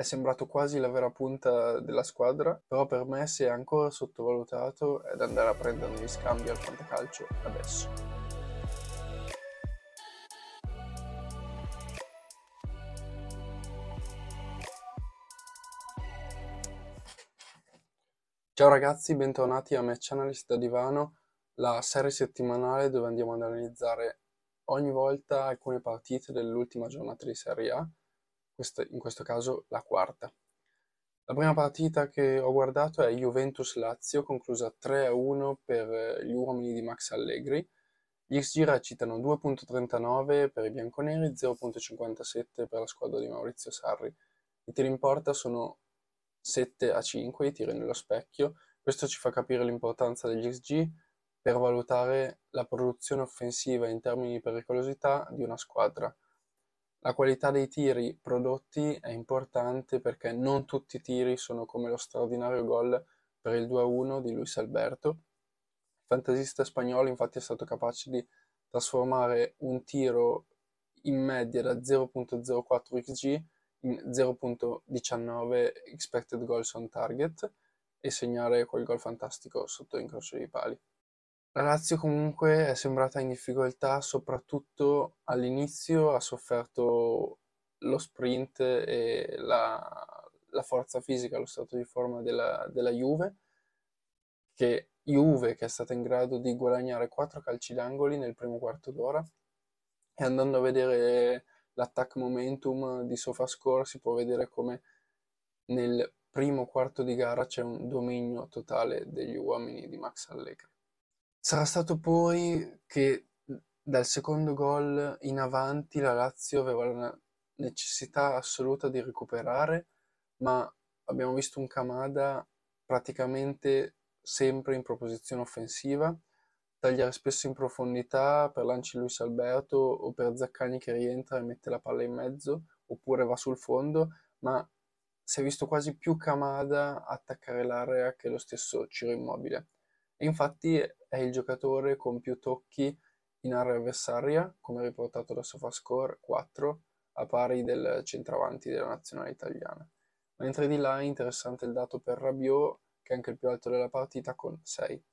è sembrato quasi la vera punta della squadra, però per me si è ancora sottovalutato ed andare a prendere gli scambi al fantacalcio adesso. Ciao ragazzi, bentornati a Match Analyst da Divano, la serie settimanale dove andiamo ad analizzare ogni volta alcune partite dell'ultima giornata di Serie A, in questo caso la quarta. La prima partita che ho guardato è Juventus-Lazio, conclusa 3-1 per gli uomini di Max Allegri. Gli XG recitano 2.39 per i bianconeri, 0.57 per la squadra di Maurizio Sarri. I tiri in porta sono 7 a 5 i tiri nello specchio, questo ci fa capire l'importanza degli XG per valutare la produzione offensiva in termini di pericolosità di una squadra. La qualità dei tiri prodotti è importante perché non tutti i tiri sono come lo straordinario gol per il 2-1 di Luis Alberto. Il fantasista spagnolo infatti è stato capace di trasformare un tiro in media da 0.04 XG in 0.19 expected goals on target e segnare quel gol fantastico sotto l'incrocio dei pali. La Lazio comunque è sembrata in difficoltà soprattutto all'inizio, ha sofferto lo sprint e la, la forza fisica, lo stato di forma della, della Juve, che Juve che è stata in grado di guadagnare 4 calci d'angoli nel primo quarto d'ora e andando a vedere l'attack momentum di SofaScore si può vedere come nel primo quarto di gara c'è un dominio totale degli uomini di Max Allegri. Sarà stato poi che dal secondo gol in avanti la Lazio aveva la necessità assoluta di recuperare, ma abbiamo visto un Kamada praticamente sempre in proposizione offensiva tagliare spesso in profondità per lanci Luis Alberto o per Zaccagni che rientra e mette la palla in mezzo oppure va sul fondo, ma si è visto quasi più Kamada attaccare l'area che lo stesso Ciro Immobile. E infatti è il giocatore con più tocchi in area avversaria, come riportato da SofaScore 4, a pari del centravanti della nazionale italiana. Mentre di là è interessante il dato per Rabiot, che è anche il più alto della partita, con 6.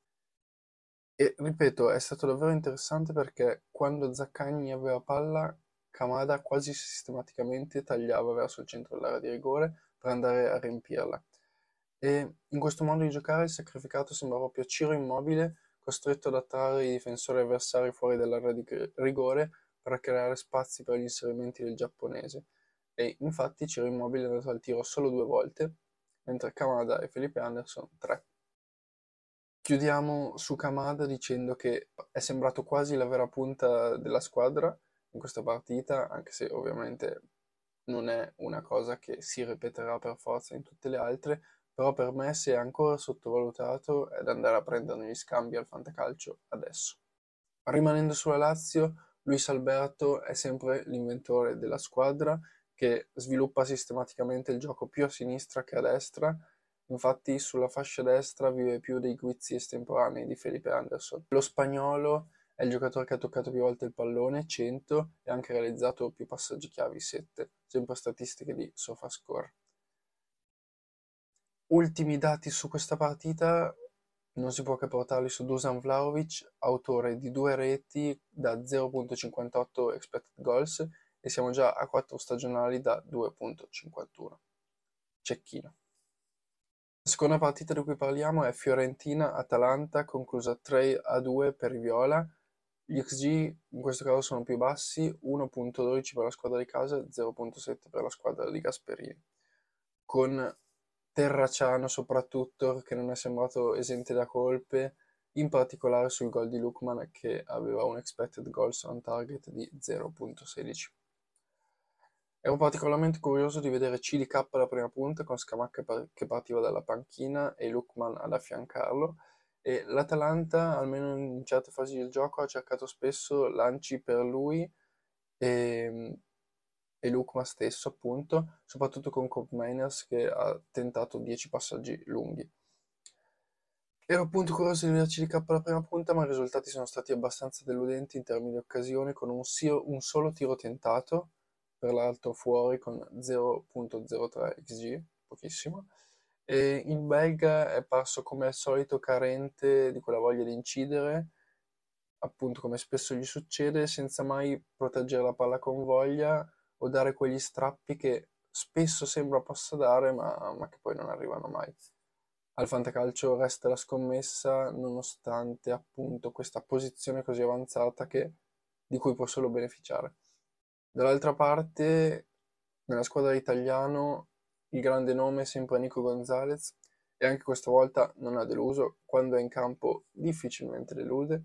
E ripeto, è stato davvero interessante perché quando Zaccagni aveva palla, Kamada quasi sistematicamente tagliava verso il centro dell'area di rigore per andare a riempirla. E in questo modo di giocare il sacrificato sembra proprio Ciro Immobile, costretto ad attrarre i difensori avversari fuori dall'area di rigore per creare spazi per gli inserimenti del giapponese. E infatti Ciro Immobile è andato al tiro solo due volte, mentre Kamada e Felipe Anderson tre. Chiudiamo su Kamada dicendo che è sembrato quasi la vera punta della squadra in questa partita, anche se ovviamente non è una cosa che si ripeterà per forza in tutte le altre, però per me si è ancora sottovalutato ed andare a prendere gli scambi al fantacalcio adesso. Rimanendo sulla Lazio, Luis Alberto è sempre l'inventore della squadra che sviluppa sistematicamente il gioco più a sinistra che a destra Infatti sulla fascia destra vive più dei guizzi estemporanei di Felipe Anderson. Lo spagnolo è il giocatore che ha toccato più volte il pallone, 100, e ha anche realizzato più passaggi chiavi, 7, sempre statistiche di SofaScore. Ultimi dati su questa partita, non si può che portarli su Dusan Vlaovic, autore di due reti da 0.58 expected goals e siamo già a 4 stagionali da 2.51. Cecchino. La seconda partita di cui parliamo è Fiorentina-Atalanta, conclusa 3 a 2 per i Viola. Gli XG in questo caso sono più bassi, 1.12 per la squadra di casa e 0.7 per la squadra di Gasperini. Con Terraciano soprattutto, che non è sembrato esente da colpe, in particolare sul gol di Lukman che aveva un expected goals on target di 0.16. Ero particolarmente curioso di vedere CDK alla prima punta con Scamacca che partiva dalla panchina e Lukman ad affiancarlo e l'Atalanta, almeno in certe fasi del gioco, ha cercato spesso lanci per lui e, e Lukman stesso appunto, soprattutto con Mainers che ha tentato 10 passaggi lunghi. Ero appunto curioso di vedere CDK alla prima punta, ma i risultati sono stati abbastanza deludenti in termini di occasioni, con un, un solo tiro tentato per l'altro fuori con 0.03 xg, pochissimo, e il belga è parso come al solito carente di quella voglia di incidere, appunto come spesso gli succede, senza mai proteggere la palla con voglia o dare quegli strappi che spesso sembra possa dare, ma, ma che poi non arrivano mai. Al fantacalcio resta la scommessa nonostante appunto questa posizione così avanzata che, di cui può solo beneficiare. Dall'altra parte, nella squadra italiano, il grande nome è sempre Nico Gonzalez e anche questa volta non ha deluso, quando è in campo difficilmente delude.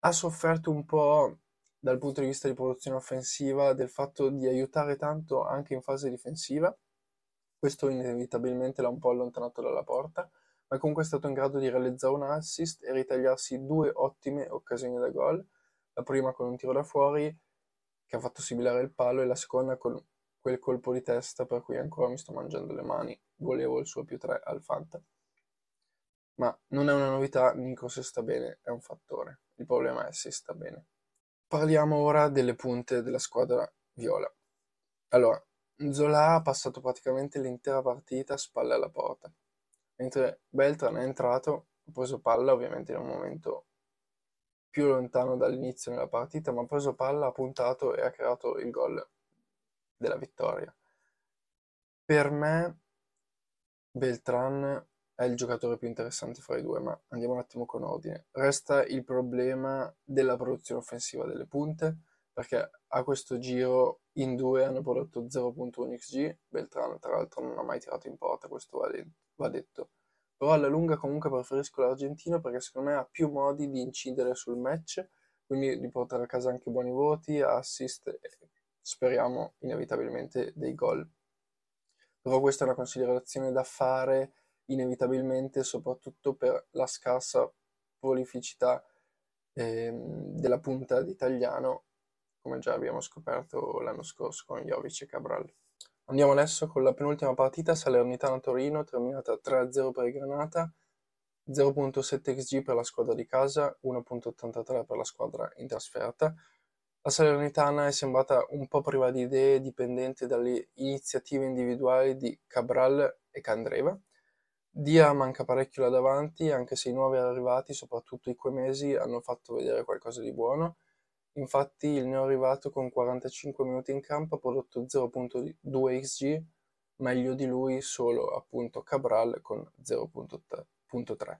Ha sofferto un po' dal punto di vista di produzione offensiva del fatto di aiutare tanto anche in fase difensiva. Questo inevitabilmente l'ha un po' allontanato dalla porta, ma comunque è stato in grado di realizzare un assist e ritagliarsi due ottime occasioni da gol, la prima con un tiro da fuori che ha fatto sibilare il palo e la seconda con quel colpo di testa per cui ancora mi sto mangiando le mani, volevo il suo più 3 al Fanta. Ma non è una novità, Nico se sta bene è un fattore, il problema è se sta bene. Parliamo ora delle punte della squadra viola. Allora, Zola ha passato praticamente l'intera partita a spalle alla porta, mentre Beltran è entrato, ha preso palla ovviamente in un momento più lontano dall'inizio nella partita, ma ha preso palla, ha puntato e ha creato il gol della vittoria. Per me Beltran è il giocatore più interessante fra i due, ma andiamo un attimo con ordine. Resta il problema della produzione offensiva delle punte, perché a questo giro in due hanno prodotto 0.1 xg, Beltran tra l'altro non ha mai tirato in porta, questo va, de- va detto però alla lunga comunque preferisco l'argentino perché secondo me ha più modi di incidere sul match, quindi di portare a casa anche buoni voti, assist e speriamo inevitabilmente dei gol. Però questa è una considerazione da fare inevitabilmente soprattutto per la scarsa prolificità eh, della punta d'italiano, come già abbiamo scoperto l'anno scorso con Jovic e Cabral. Andiamo adesso con la penultima partita, Salernitana-Torino, terminata 3-0 per Granata, 0.7 xg per la squadra di casa, 1.83 per la squadra in trasferta. La Salernitana è sembrata un po' priva di idee, dipendente dalle iniziative individuali di Cabral e Candreva. Dia manca parecchio là davanti, anche se i nuovi arrivati, soprattutto i Quemesi, hanno fatto vedere qualcosa di buono. Infatti il neoarrivato con 45 minuti in campo ha prodotto 0.2 xg, meglio di lui solo appunto Cabral con 0.3.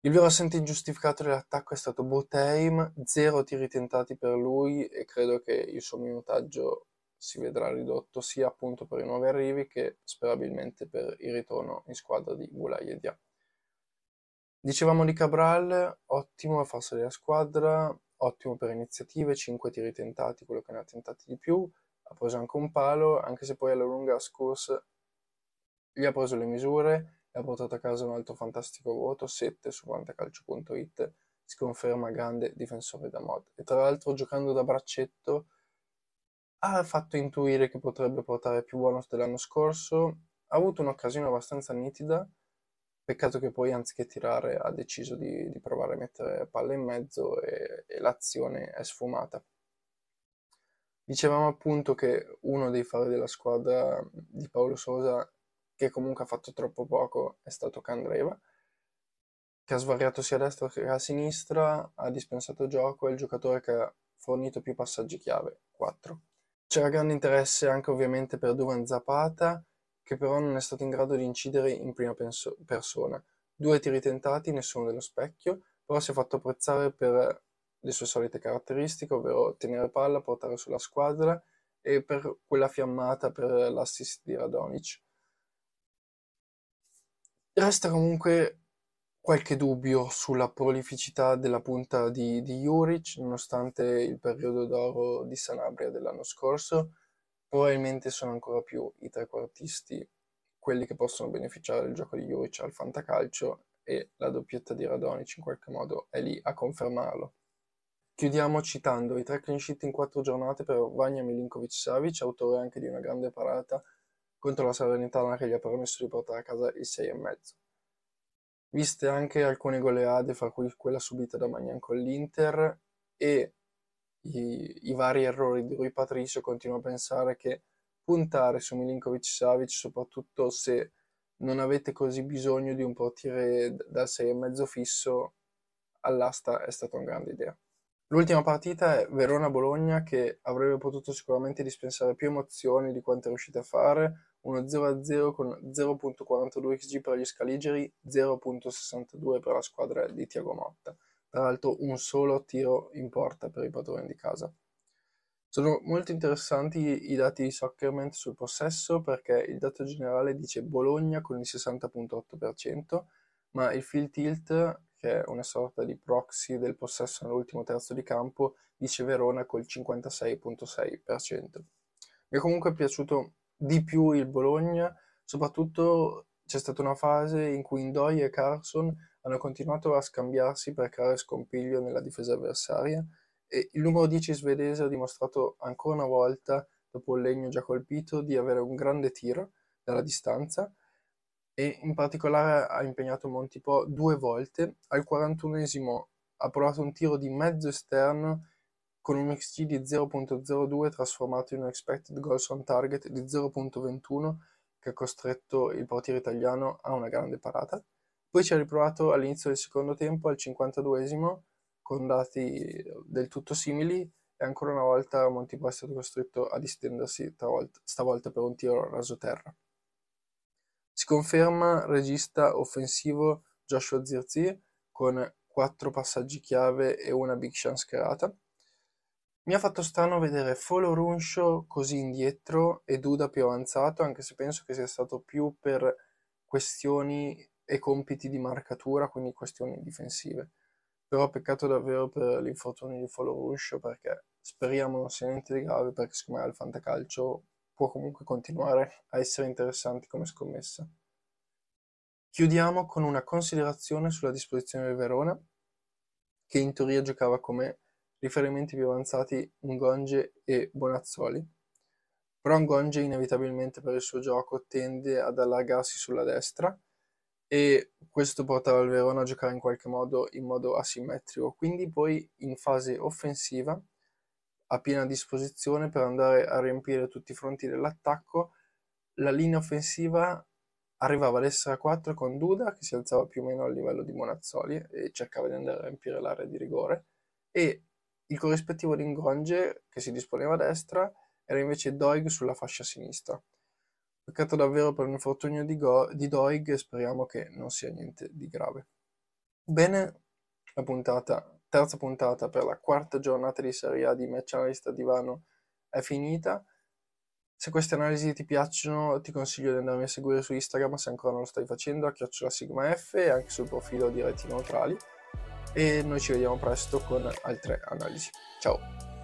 Il vero assente ingiustificato dell'attacco è stato Botheim, zero tiri tentati per lui e credo che il suo minutaggio si vedrà ridotto sia appunto per i nuovi arrivi che sperabilmente per il ritorno in squadra di Bulai e Dia. Dicevamo di Cabral, ottimo a farsi della squadra, ottimo per iniziative, 5 tiri tentati, quello che ne ha tentati di più, ha preso anche un palo, anche se poi alla lunga scorsa gli ha preso le misure e ha portato a casa un altro fantastico voto, 7 su quantacalcio.it, si conferma grande difensore da mod. E tra l'altro giocando da braccetto ha fatto intuire che potrebbe portare più bonus dell'anno scorso, ha avuto un'occasione abbastanza nitida, Peccato che poi anziché tirare ha deciso di, di provare a mettere palla in mezzo e, e l'azione è sfumata. Dicevamo appunto che uno dei fari della squadra di Paolo Sosa, che comunque ha fatto troppo poco, è stato Candreva, che ha svariato sia a destra che a sinistra, ha dispensato gioco, è il giocatore che ha fornito più passaggi chiave, 4. C'era grande interesse anche ovviamente per Duvan Zapata, che però non è stato in grado di incidere in prima penso- persona. Due tiri tentati, nessuno dello specchio, però si è fatto apprezzare per le sue solite caratteristiche, ovvero tenere palla, portare sulla squadra e per quella fiammata per l'assist di Radonic. Resta comunque qualche dubbio sulla prolificità della punta di, di Juric, nonostante il periodo d'oro di Sanabria dell'anno scorso, Probabilmente sono ancora più i trequartisti quelli che possono beneficiare del gioco di Juric al fantacalcio e la doppietta di Radonic in qualche modo è lì a confermarlo. Chiudiamo citando i tre clean sheet in quattro giornate per Vanya Milinkovic-Savic, autore anche di una grande parata contro la Salernitana che gli ha permesso di portare a casa il 6,5. Viste anche alcune goleade, fra cui quella subita da Magnan con l'Inter e i, i vari errori di Rui Patricio, continuo a pensare che puntare su Milinkovic Savic, soprattutto se non avete così bisogno di un portiere dal 6,5 fisso, all'asta è stata una grande idea. L'ultima partita è Verona-Bologna che avrebbe potuto sicuramente dispensare più emozioni di quanto è riuscita a fare, uno 0-0 con 0.42 XG per gli scaligeri, 0.62 per la squadra di Tiago Motta. Tra l'altro un solo tiro in porta per i padroni di casa. Sono molto interessanti i dati di Soccerment sul possesso perché il dato generale dice Bologna con il 60.8%, ma il field tilt, che è una sorta di proxy del possesso nell'ultimo terzo di campo, dice Verona col 56.6%. Mi è comunque piaciuto di più il Bologna, soprattutto c'è stata una fase in cui Indoi e Carson hanno continuato a scambiarsi per creare scompiglio nella difesa avversaria e il numero 10 svedese ha dimostrato ancora una volta, dopo il legno già colpito, di avere un grande tiro dalla distanza e in particolare ha impegnato Montipò due volte. Al 41esimo ha provato un tiro di mezzo esterno con un XG di 0.02 trasformato in un expected goals on target di 0.21 che ha costretto il portiere italiano a una grande parata. Poi ci ha riprovato all'inizio del secondo tempo, al 52esimo, con dati del tutto simili e ancora una volta Montipò è stato costretto a distendersi stavolta per un tiro raso terra. Si conferma regista offensivo Joshua Zirzi con quattro passaggi chiave e una big chance creata. Mi ha fatto strano vedere Folo Runsho così indietro e Duda più avanzato, anche se penso che sia stato più per questioni e compiti di marcatura, quindi questioni difensive. Però peccato davvero per l'infortunio di Foloruscio perché speriamo non sia niente di grave perché secondo me il fantacalcio può comunque continuare a essere interessante come scommessa. Chiudiamo con una considerazione sulla disposizione del Verona, che in teoria giocava come riferimenti più avanzati Ngonge e Bonazzoli. Però Ngonge inevitabilmente per il suo gioco tende ad allargarsi sulla destra e questo portava il Verona a giocare in qualche modo in modo asimmetrico. Quindi poi in fase offensiva, a piena disposizione per andare a riempire tutti i fronti dell'attacco, la linea offensiva arrivava ad essere a 4 con Duda che si alzava più o meno al livello di Monazzoli e cercava di andare a riempire l'area di rigore e il corrispettivo di Ngonge che si disponeva a destra era invece Doig sulla fascia sinistra. Peccato davvero per l'infortunio di, Go- di Doig speriamo che non sia niente di grave. Bene, la puntata, terza puntata per la quarta giornata di Serie A di Match Analyst Divano è finita. Se queste analisi ti piacciono, ti consiglio di andarmi a seguire su Instagram se ancora non lo stai facendo, a chiocciola sigma F e anche sul profilo di Reti Neutrali. E noi ci vediamo presto con altre analisi. Ciao!